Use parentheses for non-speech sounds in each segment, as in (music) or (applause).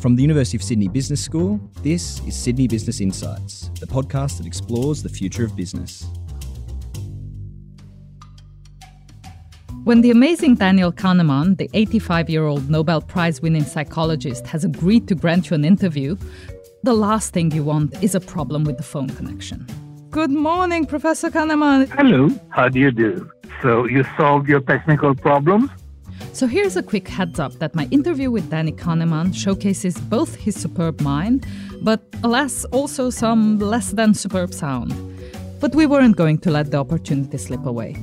From the University of Sydney Business School, this is Sydney Business Insights, the podcast that explores the future of business. When the amazing Daniel Kahneman, the 85 year old Nobel Prize winning psychologist, has agreed to grant you an interview, the last thing you want is a problem with the phone connection. Good morning, Professor Kahneman. Hello, how do you do? So, you solved your technical problems? So, here's a quick heads up that my interview with Danny Kahneman showcases both his superb mind, but alas, also some less than superb sound. But we weren't going to let the opportunity slip away.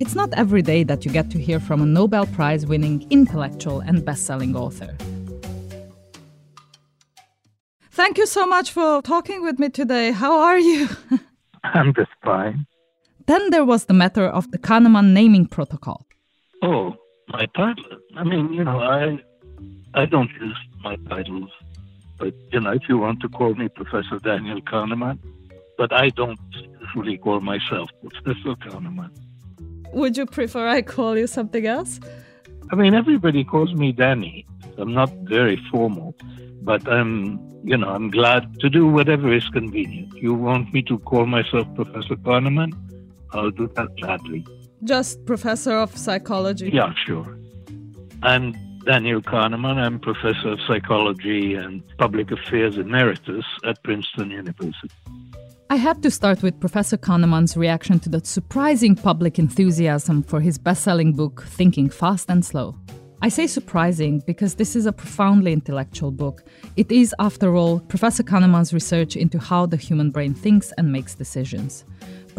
It's not every day that you get to hear from a Nobel Prize winning intellectual and best selling author. Thank you so much for talking with me today. How are you? (laughs) I'm just fine. Then there was the matter of the Kahneman naming protocol. Oh, my title. I mean, you know, I I don't use my titles, but you know, if you want to call me Professor Daniel Kahneman, but I don't usually call myself (laughs) Professor Kahneman. Would you prefer I call you something else? I mean, everybody calls me Danny. I'm not very formal, but I'm, you know, I'm glad to do whatever is convenient. You want me to call myself Professor Kahneman? I'll do that gladly. Just professor of psychology? Yeah, sure. I'm Daniel Kahneman. I'm professor of psychology and public affairs emeritus at Princeton University. I had to start with Professor Kahneman's reaction to the surprising public enthusiasm for his best selling book, Thinking Fast and Slow. I say surprising because this is a profoundly intellectual book. It is, after all, Professor Kahneman's research into how the human brain thinks and makes decisions.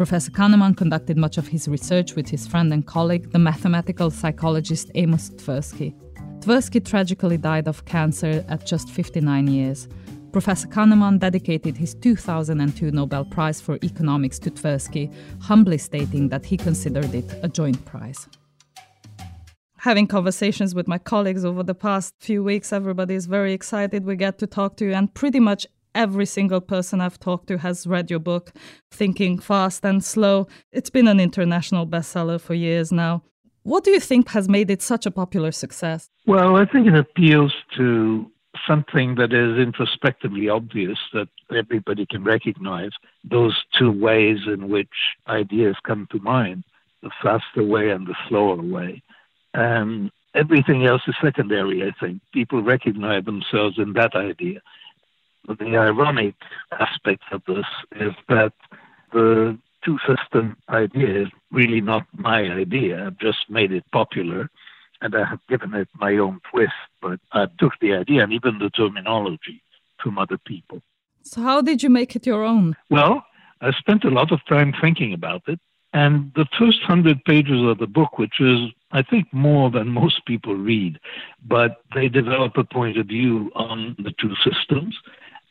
Professor Kahneman conducted much of his research with his friend and colleague, the mathematical psychologist Amos Tversky. Tversky tragically died of cancer at just 59 years. Professor Kahneman dedicated his 2002 Nobel Prize for Economics to Tversky, humbly stating that he considered it a joint prize. Having conversations with my colleagues over the past few weeks, everybody is very excited. We get to talk to you, and pretty much every single person I've talked to has read your book, Thinking Fast and Slow. It's been an international bestseller for years now. What do you think has made it such a popular success? Well, I think it appeals to something that is introspectively obvious that everybody can recognize those two ways in which ideas come to mind the faster way and the slower way. And everything else is secondary, I think. People recognize themselves in that idea. The ironic aspect of this is that the two system idea is really not my idea. I've just made it popular and I have given it my own twist, but I took the idea and even the terminology from other people. So, how did you make it your own? Well, I spent a lot of time thinking about it. And the first hundred pages of the book, which is, I think, more than most people read, but they develop a point of view on the two systems.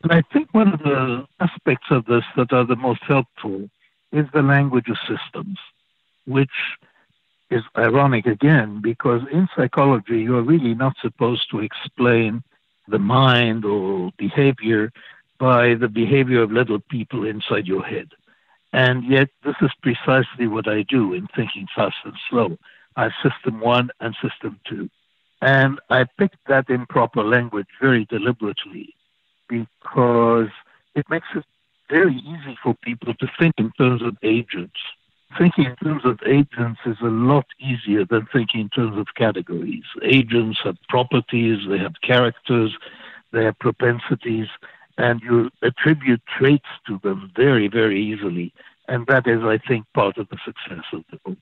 And I think one of the aspects of this that are the most helpful is the language of systems, which is ironic again because in psychology you're really not supposed to explain the mind or behavior by the behavior of little people inside your head. And yet, this is precisely what I do in thinking fast and slow. I have system one and system two. And I picked that improper language very deliberately because it makes it very easy for people to think in terms of agents thinking in terms of agents is a lot easier than thinking in terms of categories. Agents have properties, they have characters, they have propensities, and you attribute traits to them very, very easily. And that is, I think, part of the success of the book.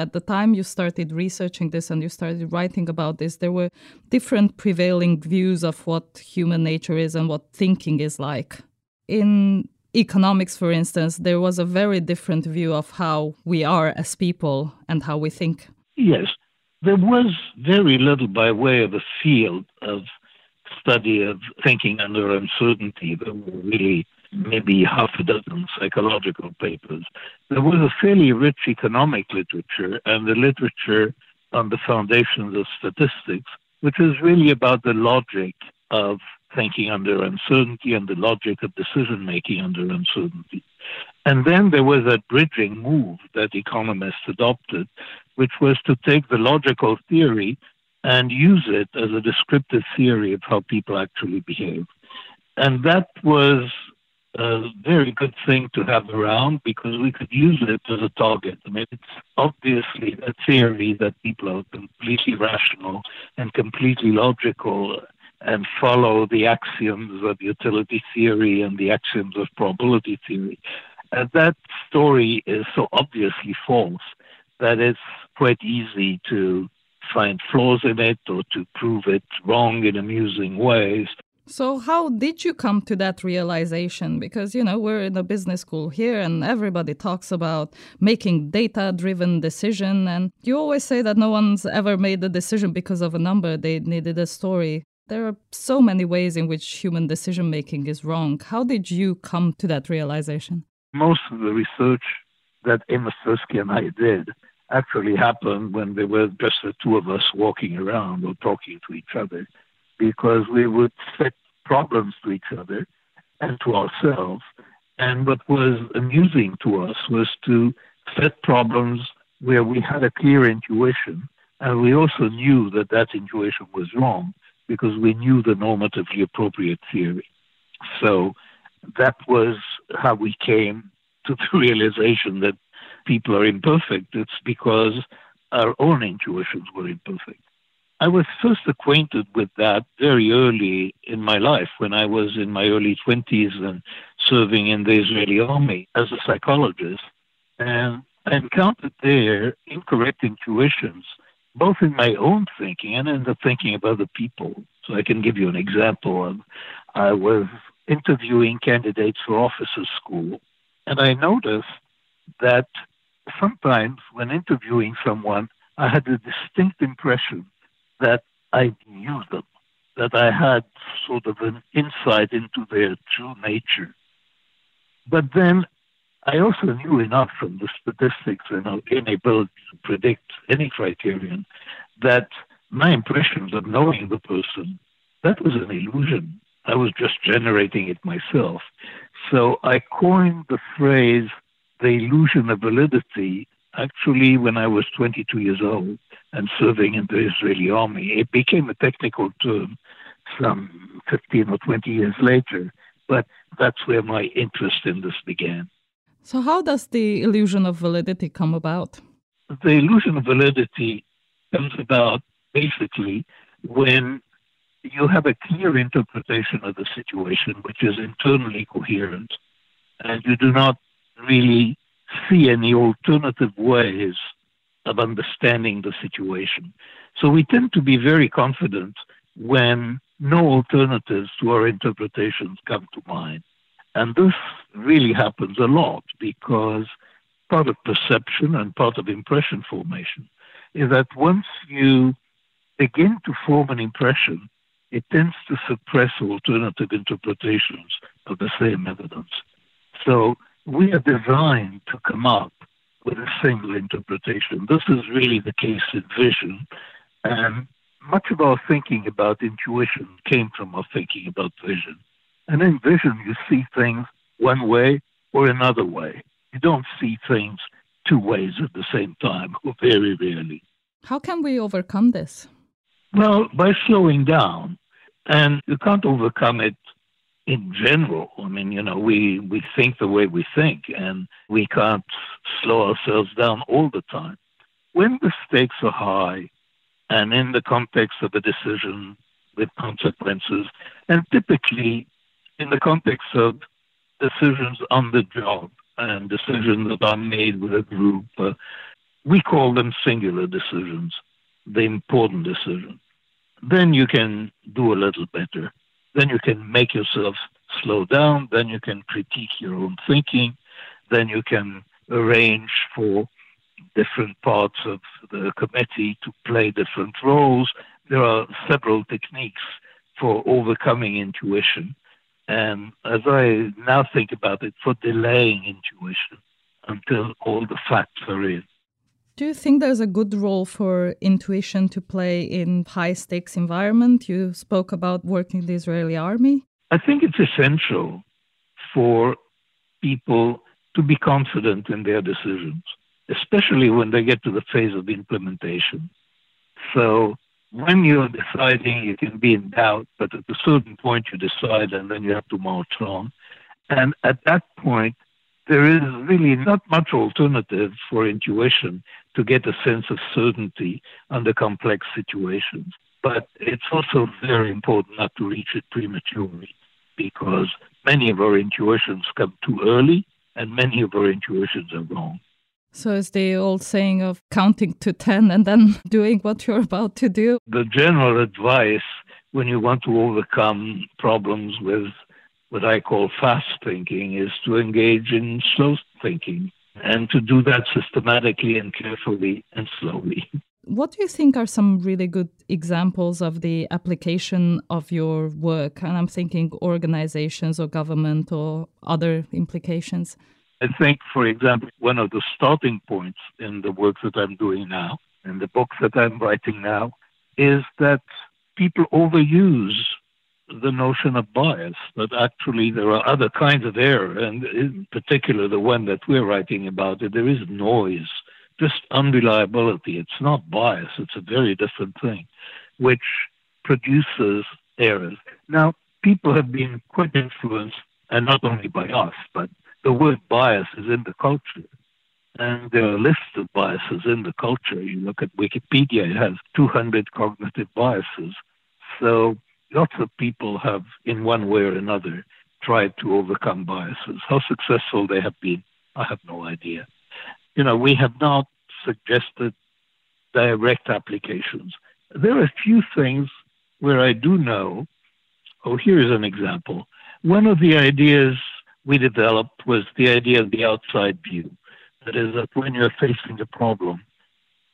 At the time you started researching this and you started writing about this, there were different prevailing views of what human nature is and what thinking is like. In economics, for instance, there was a very different view of how we are as people and how we think. Yes, there was very little by way of a field of study of thinking under uncertainty. There were really maybe half a dozen psychological papers. There was a fairly rich economic literature and the literature on the foundations of statistics, which is really about the logic of thinking under uncertainty and the logic of decision making under uncertainty. And then there was a bridging move that economists adopted, which was to take the logical theory and use it as a descriptive theory of how people actually behave. And that was a very good thing to have around because we could use it as a target. I mean, it's obviously a theory that people are completely rational and completely logical and follow the axioms of utility theory and the axioms of probability theory. And that story is so obviously false that it's quite easy to find flaws in it or to prove it wrong in amusing ways. So, how did you come to that realization? Because, you know, we're in a business school here and everybody talks about making data driven decision. And you always say that no one's ever made a decision because of a number, they needed a story. There are so many ways in which human decision making is wrong. How did you come to that realization? Most of the research that Amos Tversky and I did actually happened when there were just the two of us walking around or talking to each other because we would set problems to each other and to ourselves. And what was amusing to us was to set problems where we had a clear intuition and we also knew that that intuition was wrong because we knew the normatively appropriate theory. So that was how we came to the (laughs) realization that people are imperfect. It's because our own intuitions were imperfect. I was first acquainted with that very early in my life when I was in my early 20s and serving in the Israeli army as a psychologist. And I encountered there incorrect intuitions, both in my own thinking and in the thinking of other people. So I can give you an example I was interviewing candidates for officer school, and I noticed that sometimes when interviewing someone, I had a distinct impression that I knew them, that I had sort of an insight into their true nature. But then I also knew enough from the statistics and our inability to predict any criterion that my impressions of knowing the person, that was an illusion. I was just generating it myself. So I coined the phrase the illusion of validity actually when I was 22 years old and serving in the Israeli army. It became a technical term some 15 or 20 years later, but that's where my interest in this began. So, how does the illusion of validity come about? The illusion of validity comes about basically when you have a clear interpretation of the situation, which is internally coherent, and you do not really see any alternative ways of understanding the situation. So we tend to be very confident when no alternatives to our interpretations come to mind. And this really happens a lot because part of perception and part of impression formation is that once you begin to form an impression, it tends to suppress alternative interpretations of the same evidence. So we are designed to come up with a single interpretation. This is really the case in vision. And much of our thinking about intuition came from our thinking about vision. And in vision, you see things one way or another way. You don't see things two ways at the same time, or very rarely. How can we overcome this? Well, by slowing down. And you can't overcome it in general. I mean, you know, we, we think the way we think, and we can't slow ourselves down all the time. When the stakes are high, and in the context of a decision with consequences, and typically in the context of decisions on the job and decisions that are made with a group, uh, we call them singular decisions, the important decisions. Then you can do a little better then you can make yourself slow down. Then you can critique your own thinking. Then you can arrange for different parts of the committee to play different roles. There are several techniques for overcoming intuition. And as I now think about it, for delaying intuition until all the facts are in. Do you think there's a good role for intuition to play in high stakes environment? You spoke about working in the Israeli army. I think it's essential for people to be confident in their decisions, especially when they get to the phase of implementation. So when you're deciding, you can be in doubt, but at a certain point you decide and then you have to march on. And at that point, there is really not much alternative for intuition to get a sense of certainty under complex situations. But it's also very important not to reach it prematurely because many of our intuitions come too early and many of our intuitions are wrong. So it's the old saying of counting to 10 and then (laughs) doing what you're about to do. The general advice when you want to overcome problems with what I call fast thinking is to engage in slow thinking and to do that systematically and carefully and slowly. What do you think are some really good examples of the application of your work? And I'm thinking organizations or government or other implications. I think, for example, one of the starting points in the work that I'm doing now, in the book that I'm writing now, is that people overuse the notion of bias, that actually there are other kinds of error, and in particular the one that we're writing about, there is noise, just unreliability. It's not bias, it's a very different thing, which produces errors. Now, people have been quite influenced, and not only by us, but the word bias is in the culture. And there are lists of biases in the culture. You look at Wikipedia, it has 200 cognitive biases. So lots of people have, in one way or another, tried to overcome biases. How successful they have been, I have no idea. You know, we have not suggested direct applications. There are a few things where I do know. Oh, here is an example. One of the ideas we developed was the idea of the outside view. That is, that when you're facing a problem,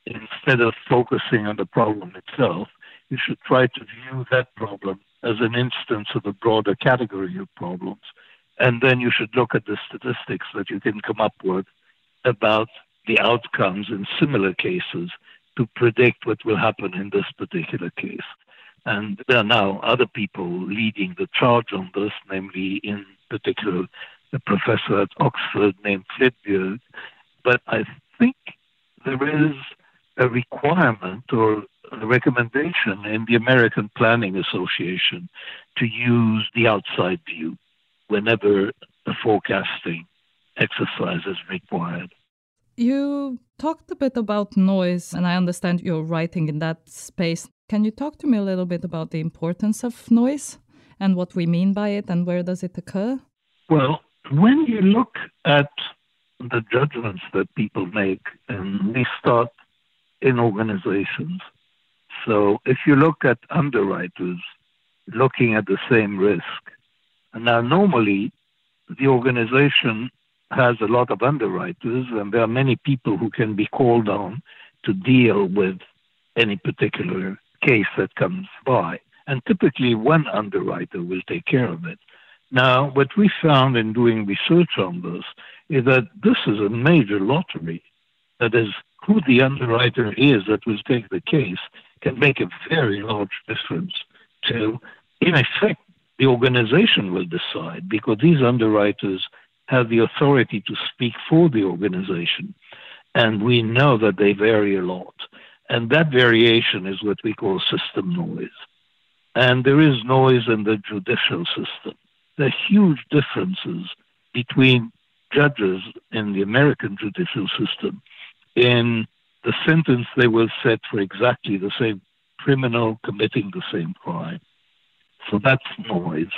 instead of focusing on the problem itself, you should try to view that problem as an instance of a broader category of problems. And then you should look at the statistics that you can come up with about the outcomes in similar cases to predict what will happen in this particular case. And there are now other people leading the charge on this, namely, in particular, a professor at Oxford named Flyvbjerg. But I think there is a requirement or a recommendation in the American Planning Association to use the outside view whenever a forecasting exercise is required. You talked a bit about noise, and I understand you're writing in that space. Can you talk to me a little bit about the importance of noise and what we mean by it and where does it occur? Well, when you look at the judgments that people make, and they start in organizations. So if you look at underwriters looking at the same risk, now normally the organization has a lot of underwriters, and there are many people who can be called on to deal with any particular case that comes by. And typically, one underwriter will take care of it. Now, what we found in doing research on this is that this is a major lottery. That is, who the underwriter is that will take the case can make a very large difference to, in effect, the organization will decide because these underwriters have the authority to speak for the organization. And we know that they vary a lot. And that variation is what we call system noise. And there is noise in the judicial system. There are huge differences between judges in the American judicial system in the sentence they will set for exactly the same criminal committing the same crime. So that's noise.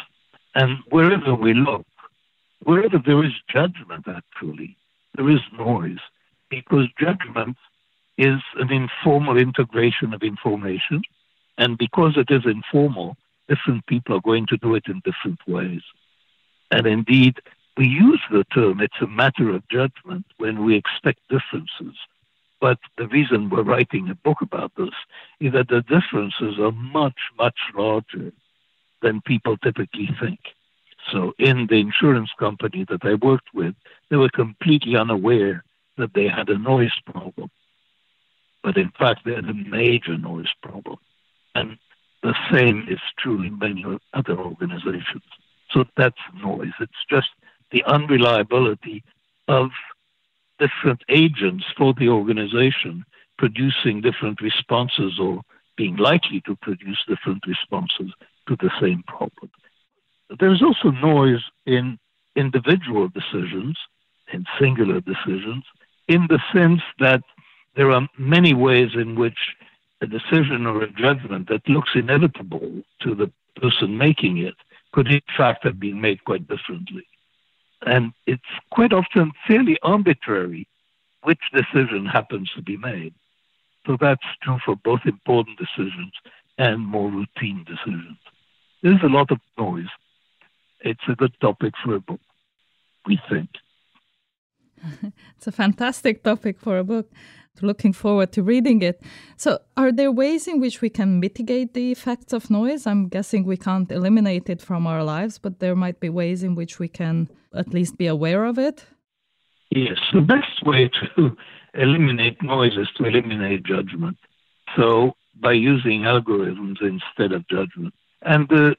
And wherever we look, wherever there is judgment, actually, there is noise because judgment is an informal integration of information. And because it is informal, different people are going to do it in different ways. And indeed, we use the term, it's a matter of judgment when we expect differences. But the reason we're writing a book about this is that the differences are much, much larger than people typically think. So, in the insurance company that I worked with, they were completely unaware that they had a noise problem. But in fact, they had a major noise problem. And the same is true in many other organizations. So that's noise. It's just the unreliability of different agents for the organization producing different responses or being likely to produce different responses to the same problem. There's also noise in individual decisions, in singular decisions, in the sense that there are many ways in which a decision or a judgment that looks inevitable to the person making it could in fact have been made quite differently. And it's quite often fairly arbitrary which decision happens to be made. So that's true for both important decisions and more routine decisions. There's a lot of noise. It's a good topic for a book, we think. (laughs) it's a fantastic topic for a book. Looking forward to reading it. So, are there ways in which we can mitigate the effects of noise? I'm guessing we can't eliminate it from our lives, but there might be ways in which we can at least be aware of it. Yes, the best way to (laughs) eliminate noise is to eliminate judgment. So, by using algorithms instead of judgment. And the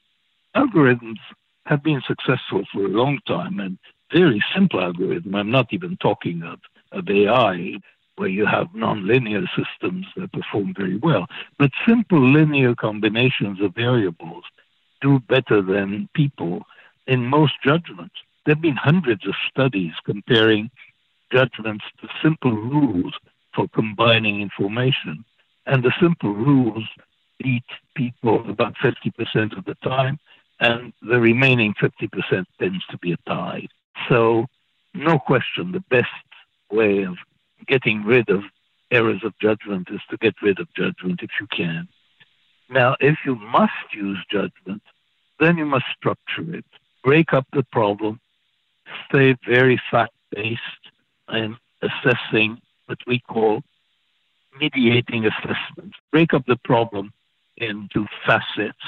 algorithms have been successful for a long time and very simple algorithm. I'm not even talking of, of AI, where you have nonlinear systems that perform very well. But simple linear combinations of variables do better than people in most judgments. There have been hundreds of studies comparing judgments to simple rules for combining information. And the simple rules beat people about 50% of the time, and the remaining 50% tends to be a tie. So, no question, the best way of getting rid of errors of judgment is to get rid of judgment if you can. Now, if you must use judgment, then you must structure it. Break up the problem, stay very fact based in assessing what we call mediating assessment. Break up the problem into facets.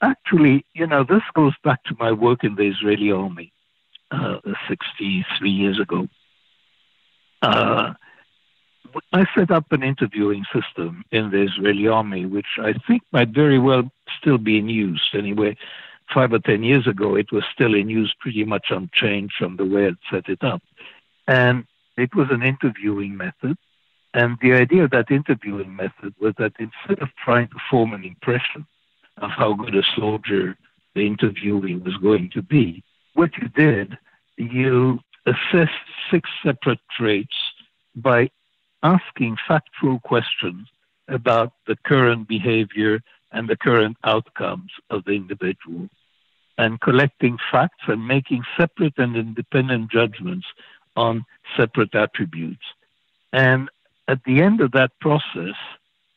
Actually, you know, this goes back to my work in the Israeli army uh, 63 years ago. Uh, I set up an interviewing system in the Israeli army, which I think might very well still be in use. Anyway, five or ten years ago, it was still in use, pretty much unchanged from the way I'd set it up. And it was an interviewing method. And the idea of that interviewing method was that instead of trying to form an impression of how good a soldier the interviewee was going to be, what you did, you assessed six separate traits by asking factual questions about the current behavior and the current outcomes of the individual, and collecting facts and making separate and independent judgments on separate attributes. And at the end of that process,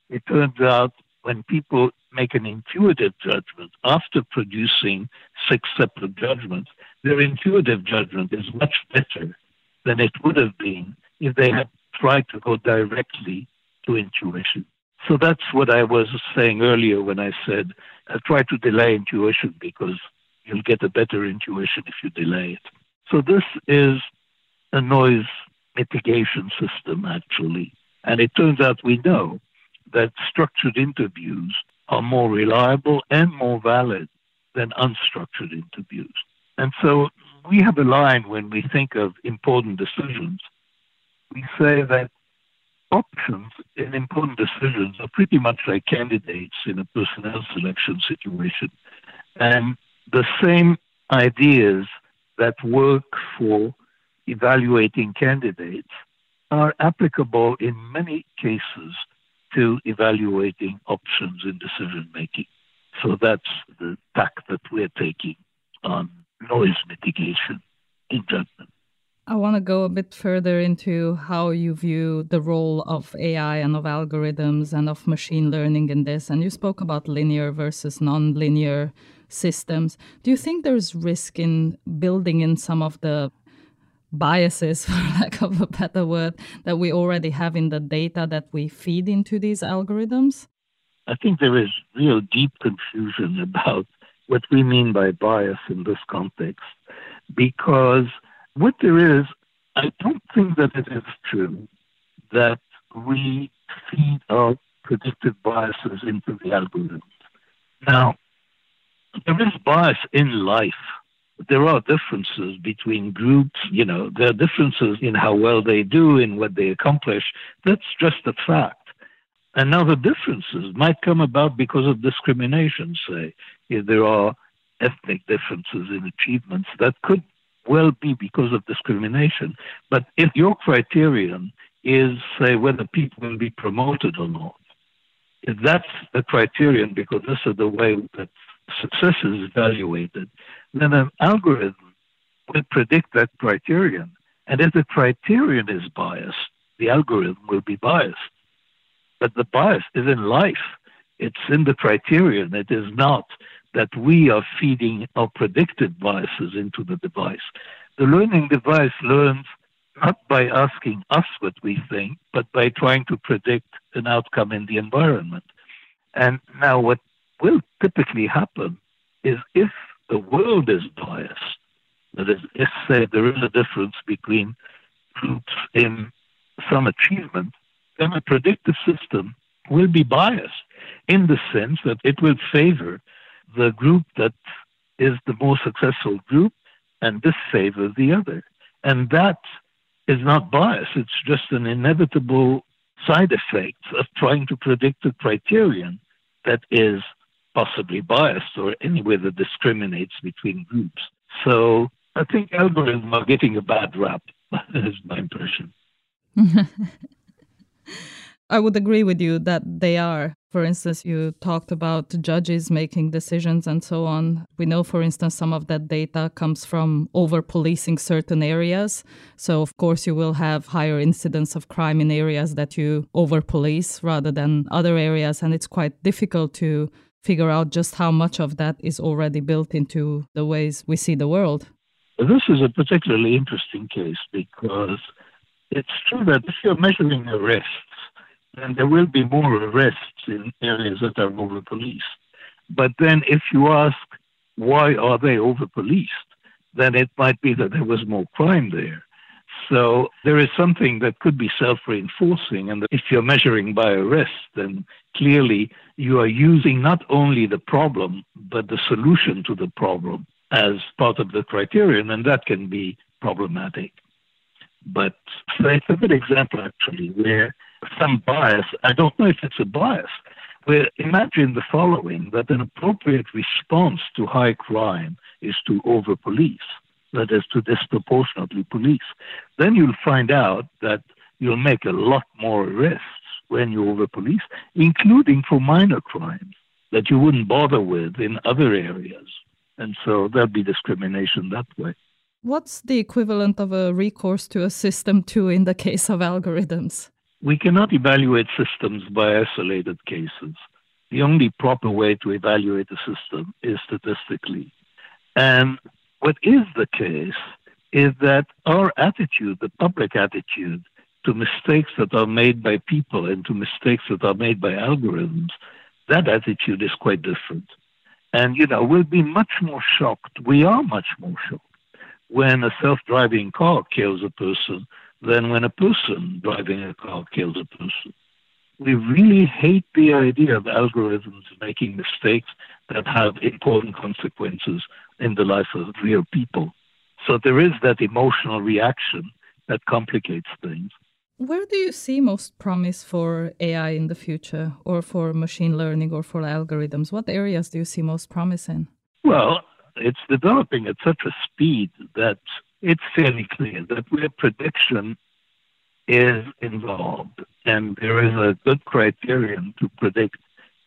it turns out when people make an intuitive judgment after producing six separate judgments, their intuitive judgment is much better than it would have been if they had tried to go directly to intuition. So that's what I was saying earlier when I said uh, try to delay intuition because you'll get a better intuition if you delay it. So this is a noise mitigation system, actually. And it turns out we know that structured interviews are more reliable and more valid than unstructured interviews. And so we have a line when we think of important decisions. We say that options in important decisions are pretty much like candidates in a personnel selection situation. And the same ideas that work for evaluating candidates are applicable in many cases to evaluating options in decision making. So that's the tack that we're taking on noise mitigation in judgment. I want to go a bit further into how you view the role of AI and of algorithms and of machine learning in this. And you spoke about linear versus non-linear systems. Do you think there's risk in building in some of the biases, (laughs) for lack of a better word, that we already have in the data that we feed into these algorithms? I think there is real deep confusion about what we mean by bias in this context, because what there is, I don't think that it is true that we feed our predictive biases into the algorithm. Now, there is bias in life there are differences between groups. You know, there are differences in how well they do, in what they accomplish. That's just a fact. And now the differences might come about because of discrimination, say, if there are ethnic differences in achievements, that could well be because of discrimination. But if your criterion is, say, whether people will be promoted or not, if that's the criterion, because this is the way that success is evaluated, then an algorithm will predict that criterion. And if the criterion is biased, the algorithm will be biased. But the bias is in life. It's in the criterion. It is not that we are feeding our predicted biases into the device. The learning device learns not by asking us what we think, but by trying to predict an outcome in the environment. And now, what will typically happen is if the world is biased, that is, if, say, there is a difference between groups in some achievement, then a predictive system will be biased in the sense that it will favor the group that is the more successful group and disfavor the other. And that is not bias, it's just an inevitable side effect of trying to predict a criterion that is possibly biased or anyway that discriminates between groups. So I think algorithms are getting a bad rap, (laughs) is my impression. (laughs) I would agree with you that they are. For instance, you talked about judges making decisions and so on. We know, for instance, some of that data comes from over policing certain areas. So, of course, you will have higher incidence of crime in areas that you over police rather than other areas. And it's quite difficult to figure out just how much of that is already built into the ways we see the world. This is a particularly interesting case because it's true that if you're measuring arrests, then there will be more arrests in areas that are over policed. But then if you ask, why are they over policed? Then it might be that there was more crime there. So there is something that could be self reinforcing. And if you're measuring by arrest, then clearly you are using not only the problem, but the solution to the problem as part of the criterion, and that can be problematic. But it's a good example, actually, where some bias, I don't know if it's a bias, where imagine the following that an appropriate response to high crime is to over police, that is, to disproportionately police. Then you'll find out that you'll make a lot more arrests when you over police, including for minor crimes that you wouldn't bother with in other areas. And so there'll be discrimination that way. What's the equivalent of a recourse to a system two in the case of algorithms? We cannot evaluate systems by isolated cases. The only proper way to evaluate a system is statistically. And what is the case is that our attitude, the public attitude, to mistakes that are made by people and to mistakes that are made by algorithms, that attitude is quite different. And, you know, we'll be much more shocked. We are much more shocked when a self driving car kills a person than when a person driving a car kills a person. We really hate the idea of algorithms making mistakes that have important consequences in the life of real people. So there is that emotional reaction that complicates things. Where do you see most promise for AI in the future, or for machine learning, or for algorithms? What areas do you see most promise in? Well, it's developing at such a speed that it's fairly clear that where prediction is involved and there is a good criterion to predict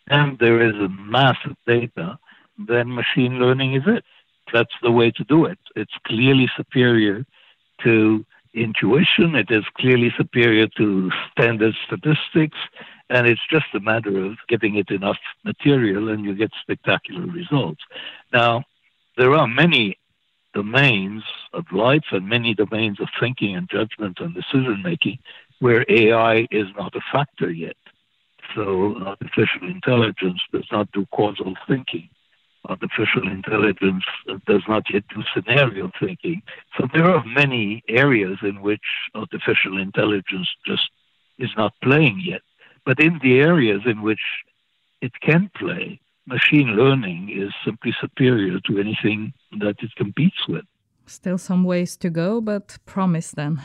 and there is a mass of data, then machine learning is it. That's the way to do it. It's clearly superior to intuition, it is clearly superior to standard statistics, and it's just a matter of giving it enough material and you get spectacular results. Now, there are many domains of life and many domains of thinking and judgment and decision making where AI is not a factor yet. So artificial intelligence does not do causal thinking. Artificial intelligence does not yet do scenario thinking. So there are many areas in which artificial intelligence just is not playing yet. But in the areas in which it can play, machine learning is simply superior to anything that it competes with. Still some ways to go, but promise then.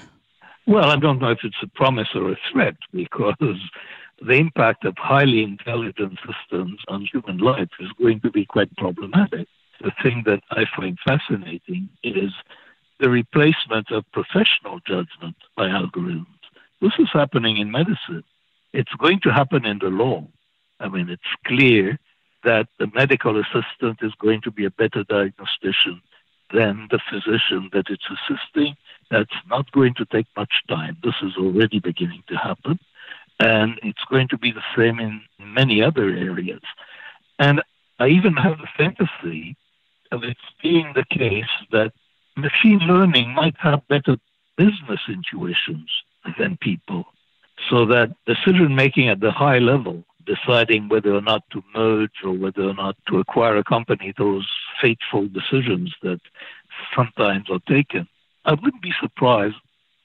Well, I don't know if it's a promise or a threat because (laughs) the impact of highly intelligent systems on human life is going to be quite problematic. The thing that I find fascinating is the replacement of professional judgment by algorithms. This is happening in medicine. It's going to happen in the law. I mean, it's clear that the medical assistant is going to be a better diagnostician than the physician that it's assisting. That's not going to take much time. This is already beginning to happen. And it's going to be the same in many other areas. And I even have the fantasy of it being the case that machine learning might have better business intuitions than people, so that decision making at the high level, deciding whether or not to merge or whether or not to acquire a company, those fateful decisions that sometimes are taken, I wouldn't be surprised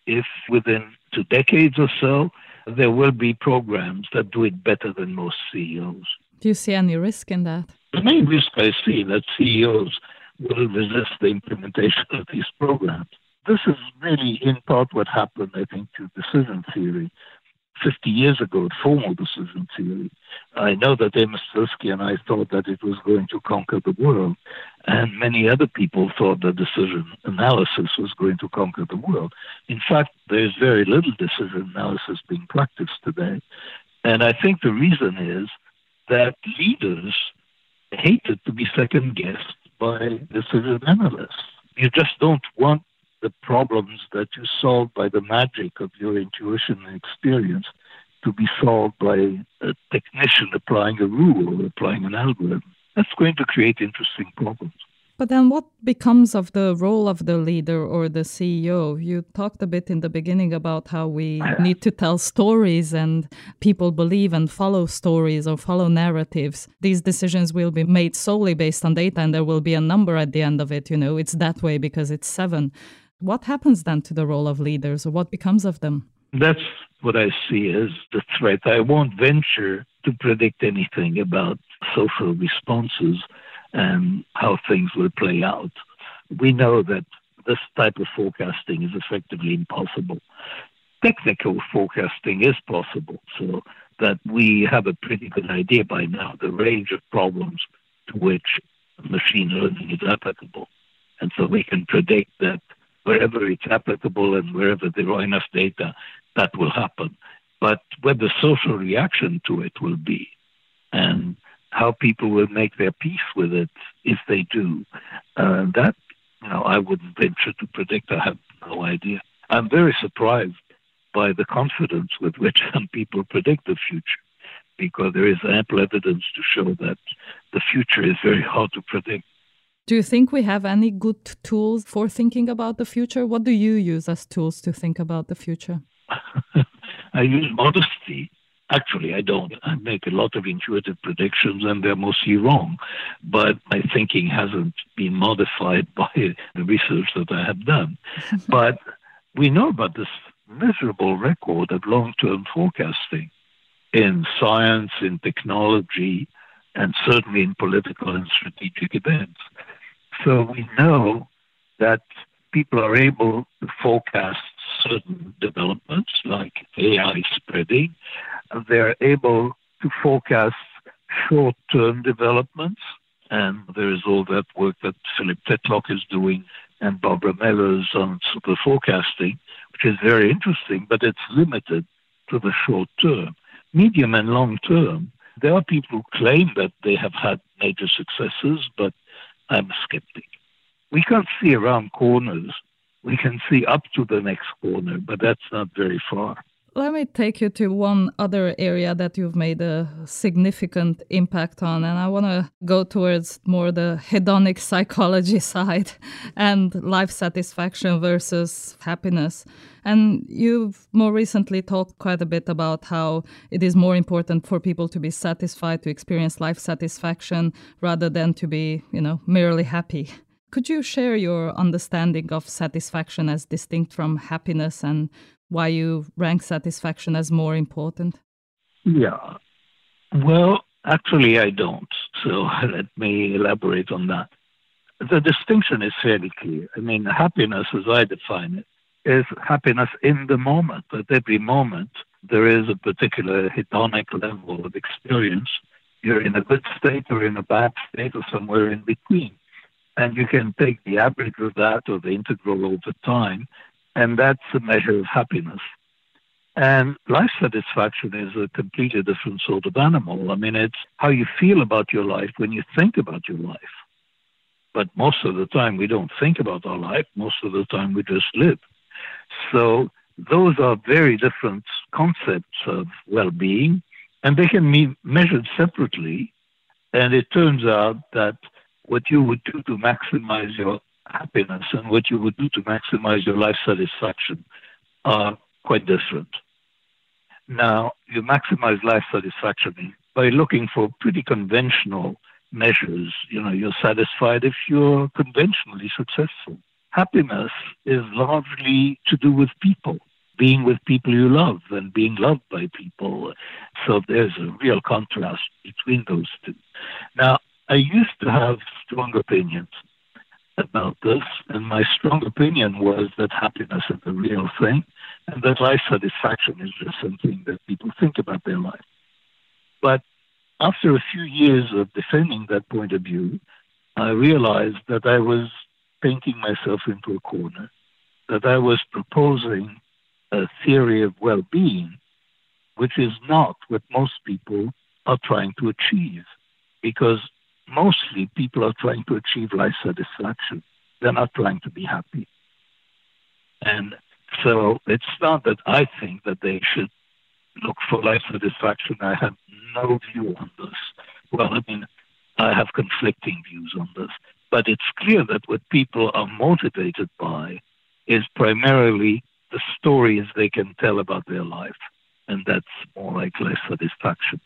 if within two decades or so, there will be programs that do it better than most CEOs. Do you see any risk in that? The main risk I see that CEOs will resist the implementation of these programs. This is really in part what happened, I think, to decision theory 50 years ago, formal decision theory. I know that Amos Tversky and I thought that it was going to conquer the world, and many other people thought that decision analysis was going to conquer the world. In fact, there's very little decision analysis being practiced today. And I think the reason is that leaders hated to be second guessed by decision analysts. You just don't want the problems that you solve by the magic of your intuition and experience to be solved by a technician applying a rule or applying an algorithm. That's going to create interesting problems. But then what becomes of the role of the leader or the CEO? You talked a bit in the beginning about how we need to tell stories and people believe and follow stories or follow narratives. These decisions will be made solely based on data and there will be a number at the end of it. You know, it's that way because it's seven. What happens then to the role of leaders or what becomes of them? That's what I see as the threat. I won't venture to predict anything about social responses and how things will play out. We know that this type of forecasting is effectively impossible. Technical forecasting is possible, so that we have a pretty good idea by now the range of problems to which machine learning is applicable. And so we can predict that wherever it's applicable and wherever there are enough data, that will happen. But what the social reaction to it will be, and how people will make their peace with it if they do. Uh, that, you know, I wouldn't venture to predict. I have no idea. I'm very surprised by the confidence with which (laughs) some people predict the future, because there is ample evidence to show that the future is very hard to predict. Do you think we have any good tools for thinking about the future? What do you use as tools to think about the future? (laughs) I use modesty Actually, I don't. I make a lot of intuitive predictions and they're mostly wrong. But my thinking hasn't been modified (laughs) by the research that I have done. (laughs) but we know about this miserable record of long term forecasting in science, in technology, and certainly in political and strategic events. So we know that people are able to forecast certain developments like AI spreading they're able to forecast short term developments. And there is all that work that Philip Tetlock is doing and Barbara Mellers on super forecasting, which is very interesting, but it's limited to the short term. Medium and long term, there are people who claim that they have had major successes, but I'm a skeptic. We can't see around corners. We can see up to the next corner, but that's not very far. Let me take you to one other area that you've made a significant impact on. And I want to go towards more the hedonic (laughs) psychology side and life satisfaction versus happiness. And you've more recently talked quite a bit about how it is more important for people to be satisfied, to experience life satisfaction, rather than to be, you know, merely happy. Could you share your understanding of satisfaction as distinct from happiness and why you rank satisfaction as more important? Yeah. Well, actually, I don't. So (laughs) let me elaborate on that. The distinction is fairly clear. I mean, happiness, as I define it, is happiness in the moment. At every moment, there is a particular hedonic level of experience. You're in a good state or in a bad state or somewhere in between. And you can take the average of that or the integral over time, and that's a measure of happiness. And life satisfaction is a completely different sort of animal. I mean, it's how you feel about your life when you think about your life. But most of the time, we don't think about our life. Most of the time, we just live. So those are very different concepts of well being, and they can be measured separately. And it turns out that what you would do to maximize your happiness and what you would do to maximize your life satisfaction are quite different. Now, you maximize life satisfaction by looking for pretty conventional measures. You know, you're satisfied if you're conventionally successful. Happiness is largely to do with people, being with people you love and being loved by people. So there's a real contrast between those two. Now, I used to have strong opinions about this, and my strong opinion was that happiness is the real thing, and that life satisfaction is just something that people think about their life. But after a few years of defending that point of view, I realized that I was painting myself into a corner, that I was proposing a theory of well being, which is not what most people are trying to achieve. Because mostly people are trying to achieve life satisfaction. They're not trying to be happy. And so it's not that I think that they should look for life satisfaction. I have no view on this. Well, I mean, I have conflicting views on this. But it's clear that what people are motivated by is primarily the stories they can tell about their life. And that's more like life satisfaction.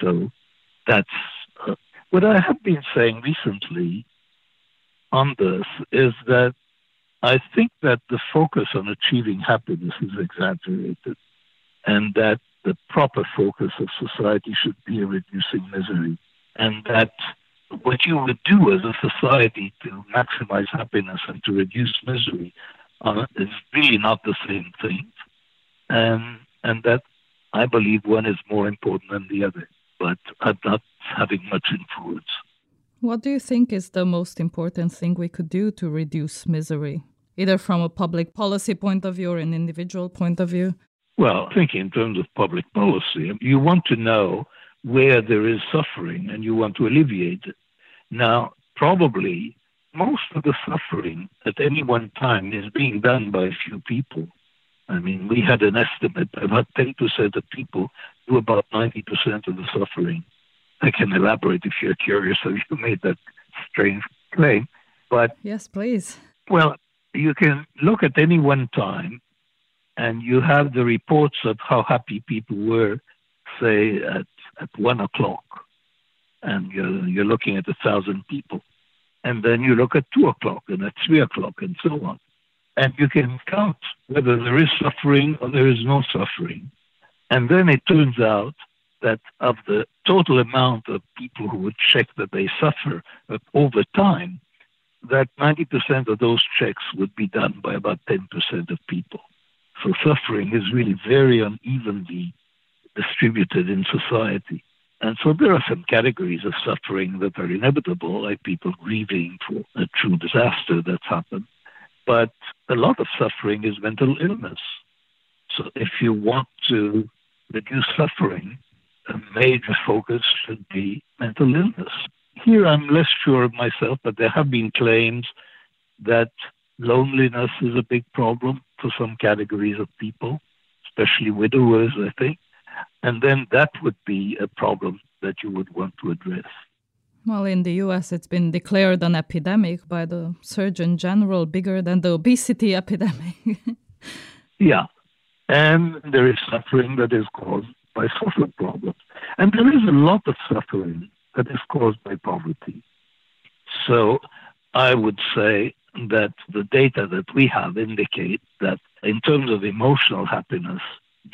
So that's uh, what I have been saying recently on this is that I think that the focus on achieving happiness is exaggerated and that the proper focus of society should be reducing misery and that what you would do as a society to maximize happiness and to reduce misery uh, is really not the same thing. And and that I believe one is more important than the other. But I'm not having much influence. What do you think is the most important thing we could do to reduce misery, either from a public policy point of view or an individual point of view? Well, I think in terms of public policy, you want to know where there is suffering and you want to alleviate it. Now, probably most of the suffering at any one time is being done by a few people. I mean, we had an estimate about 10% of people do about 90% of the suffering. I can elaborate if you're curious, so you made that strange claim. But yes, please. Well, you can look at any one time and you have the reports of how happy people were, say, at, at one o'clock. And you're, you're looking at a thousand people. And then you look at two o'clock and at three o'clock and so on and you can count whether there is suffering or there is no suffering. And then it turns out that of the total amount of people who would check that they suffer over time, that 90% of those checks would be done by about 10% of people. So suffering is really very unevenly distributed in society. And so there are some categories of suffering that are inevitable, like people grieving for a true disaster that's happened. But a lot of suffering is mental illness. So if you want to reduce suffering, a major focus should be mental illness. Here I'm less sure of myself, but there have been claims that loneliness is a big problem for some categories of people, especially widowers, I think. And then that would be a problem that you would want to address. Well, in the US, it's been declared an epidemic by the Surgeon General, bigger than the obesity (laughs) epidemic. yeah. And there is suffering that is caused by social problems. And there is a lot of suffering that is caused by poverty. So I would say that the data that we have indicate that in terms of emotional happiness,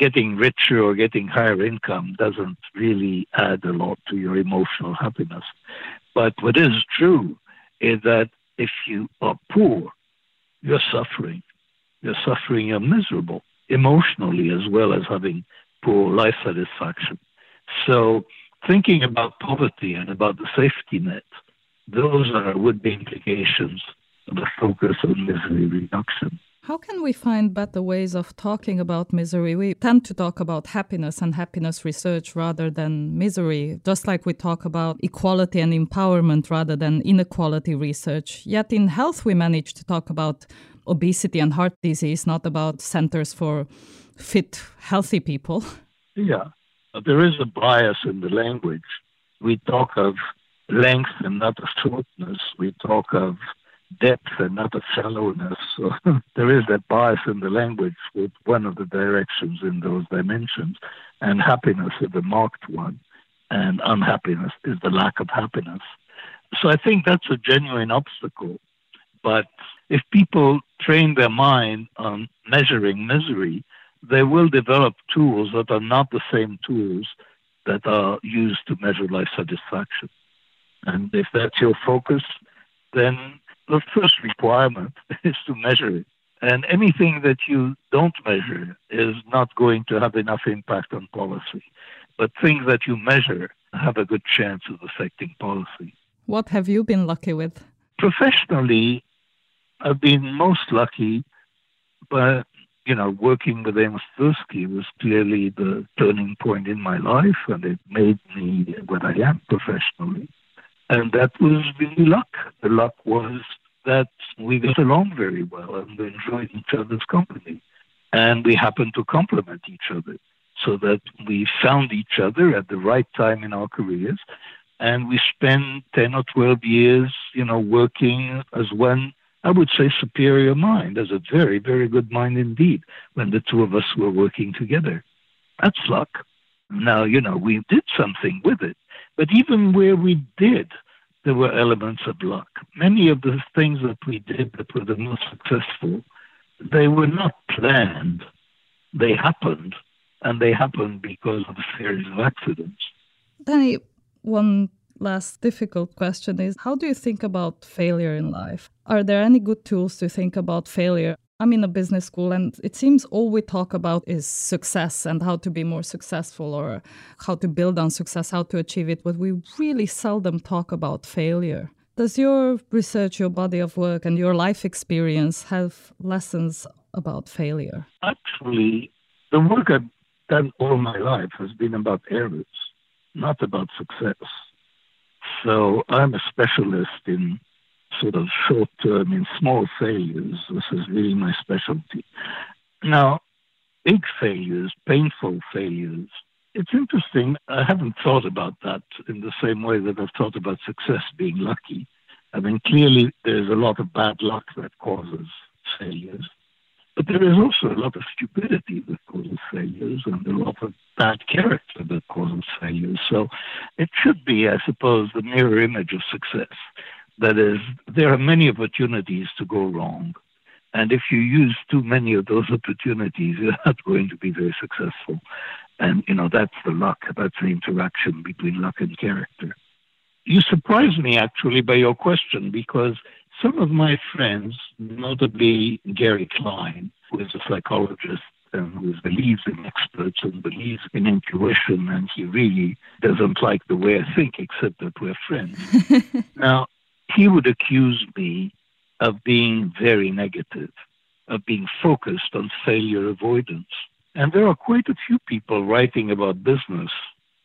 getting richer or getting higher income doesn't really add a lot to your emotional happiness. But what is true is that if you are poor, you're suffering. You're suffering, you're miserable. emotionally as well as having poor life satisfaction. So, thinking about poverty and about the safety net, those are would be implications of a focus on misery reduction. How can we find better ways of talking about misery? We tend to talk about happiness and happiness research rather than misery, just like we talk about equality and empowerment rather than inequality research. Yet in health, we manage to talk about obesity and heart disease, not about centers for fit, healthy people. Yeah, there is a bias in the language. We talk of length and not of shortness. We talk of depth and not of shallowness. (laughs) So there is that bias in the language with one of the directions in those dimensions. And happiness is the marked one, and unhappiness is the lack of happiness. So I think that's a genuine obstacle. But if people train their mind on measuring misery, they will develop tools that are not the same tools that are used to measure life satisfaction. And if that's your focus, then the first requirement (laughs) is to measure it. And anything that you don't measure is not going to have enough impact on policy. But things that you measure have a good chance of affecting policy. What have you been lucky with? Professionally, I've been most lucky, but you know, working with Amos Tversky was clearly the turning point in my life, and it made me what I am professionally. And that was really luck. The luck was that we got along very well and we enjoyed each other's company. And we happened to complement each other so that we found each other at the right time in our careers. And we spent 10 or 12 years, you know, working as one, I would say, superior mind, as a very, very good mind indeed, when the two of us were working together. That's luck. Now, you know, we did something with it. But even where we did, there were elements of luck. Many of the things that we did that were the most successful, they were not planned. They happened, and they happened because of a series of accidents. Danny, one last difficult question is how do you think about failure in life? Are there any good tools to think about failure? I'm in a business school, and it seems all we talk about is success and how to be more successful or how to build on success, how to achieve it, but we really seldom talk about failure. Does your research, your body of work, and your life experience have lessons about failure? Actually, the work I've done all my life has been about errors, not about success. So I'm a specialist in sort of short term in small failures. This is really my specialty. Now, big failures, painful failures, it's interesting. I haven't thought about that in the same way that I've thought about success being lucky. I mean, clearly there's a lot of bad luck that causes failures, but there is also a lot of stupidity that causes failures and a lot of bad character that causes failures. So it should be, I suppose, the mirror image of success. That is, there are many opportunities to go wrong. And if you use too many of those opportunities, (laughs) you're not going to be very successful. And, you know, that's the luck. That's the interaction between luck and character. You surprised me, actually, by your question, because some of my friends, notably Gary Klein, who is a psychologist and who believes in experts and believes in intuition, and he really doesn't like the way I think, except that we're friends. (laughs) now, he would accuse me of being very negative, of being focused on failure avoidance. And there are quite a few people writing about business.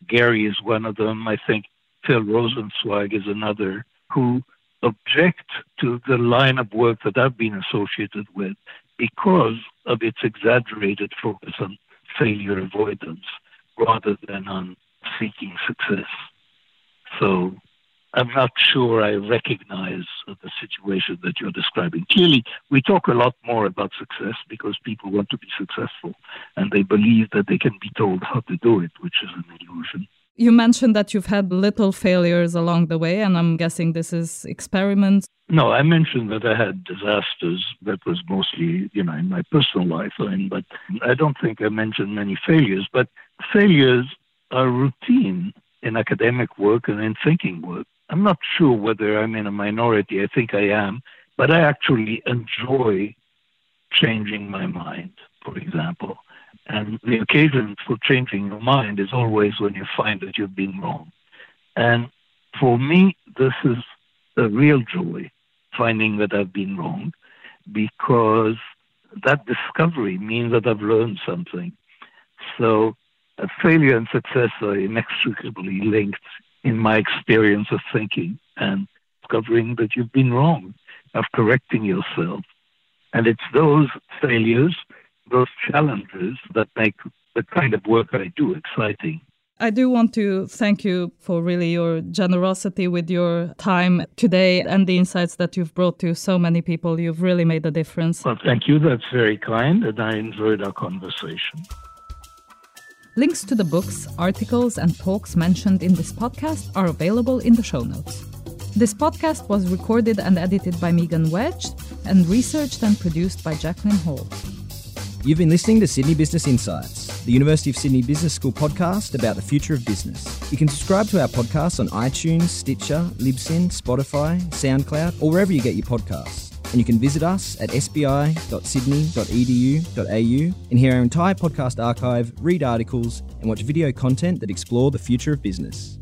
Gary is one of them. I think Phil Rosenzweig is another who object to the line of work that I've been associated with because of its exaggerated focus on failure avoidance rather than on seeking success. So I'm not sure I recognize the situation that you're describing. Clearly, we talk a lot more about success because people want to be successful and they believe that they can be told how to do it, which is an illusion. You mentioned that you've had little failures along the way, and I'm guessing this is experiments. No, I mentioned that I had disasters. That was mostly, you know, in my personal life. I mean, but I don't think I mentioned many failures. But failures are routine in academic work and in thinking work. I'm not sure whether I'm in a minority. I think I am, but I actually enjoy changing my mind. for example. And the occasion for changing your mind is always when you find that you've been wrong. And for me, this is a real joy, finding that I've been wrong, because that discovery means that I've learned something. So failure and success are inextricably linked in my experience of thinking and discovering that you've been wrong, of correcting yourself. And it's those failures, those challenges that make the kind of work I do exciting. I do want to thank you for really your generosity with your time today and the insights that you've brought to so many people. You've really made a difference. Well, thank you. That's very kind, and I enjoyed our conversation. Links to the books, articles, and talks mentioned in this podcast are available in the show notes. This podcast was recorded and edited by Megan Wedge and researched and produced by Jacqueline Hall. You've been listening to Sydney Business Insights, the University of Sydney Business School podcast about the future of business. You can subscribe to our podcast on iTunes, Stitcher, Libsyn, Spotify, SoundCloud, or wherever you get your podcasts. And you can visit us at sbi.sydney.edu.au and hear our entire podcast archive, read articles, and watch video content that explore the future of business.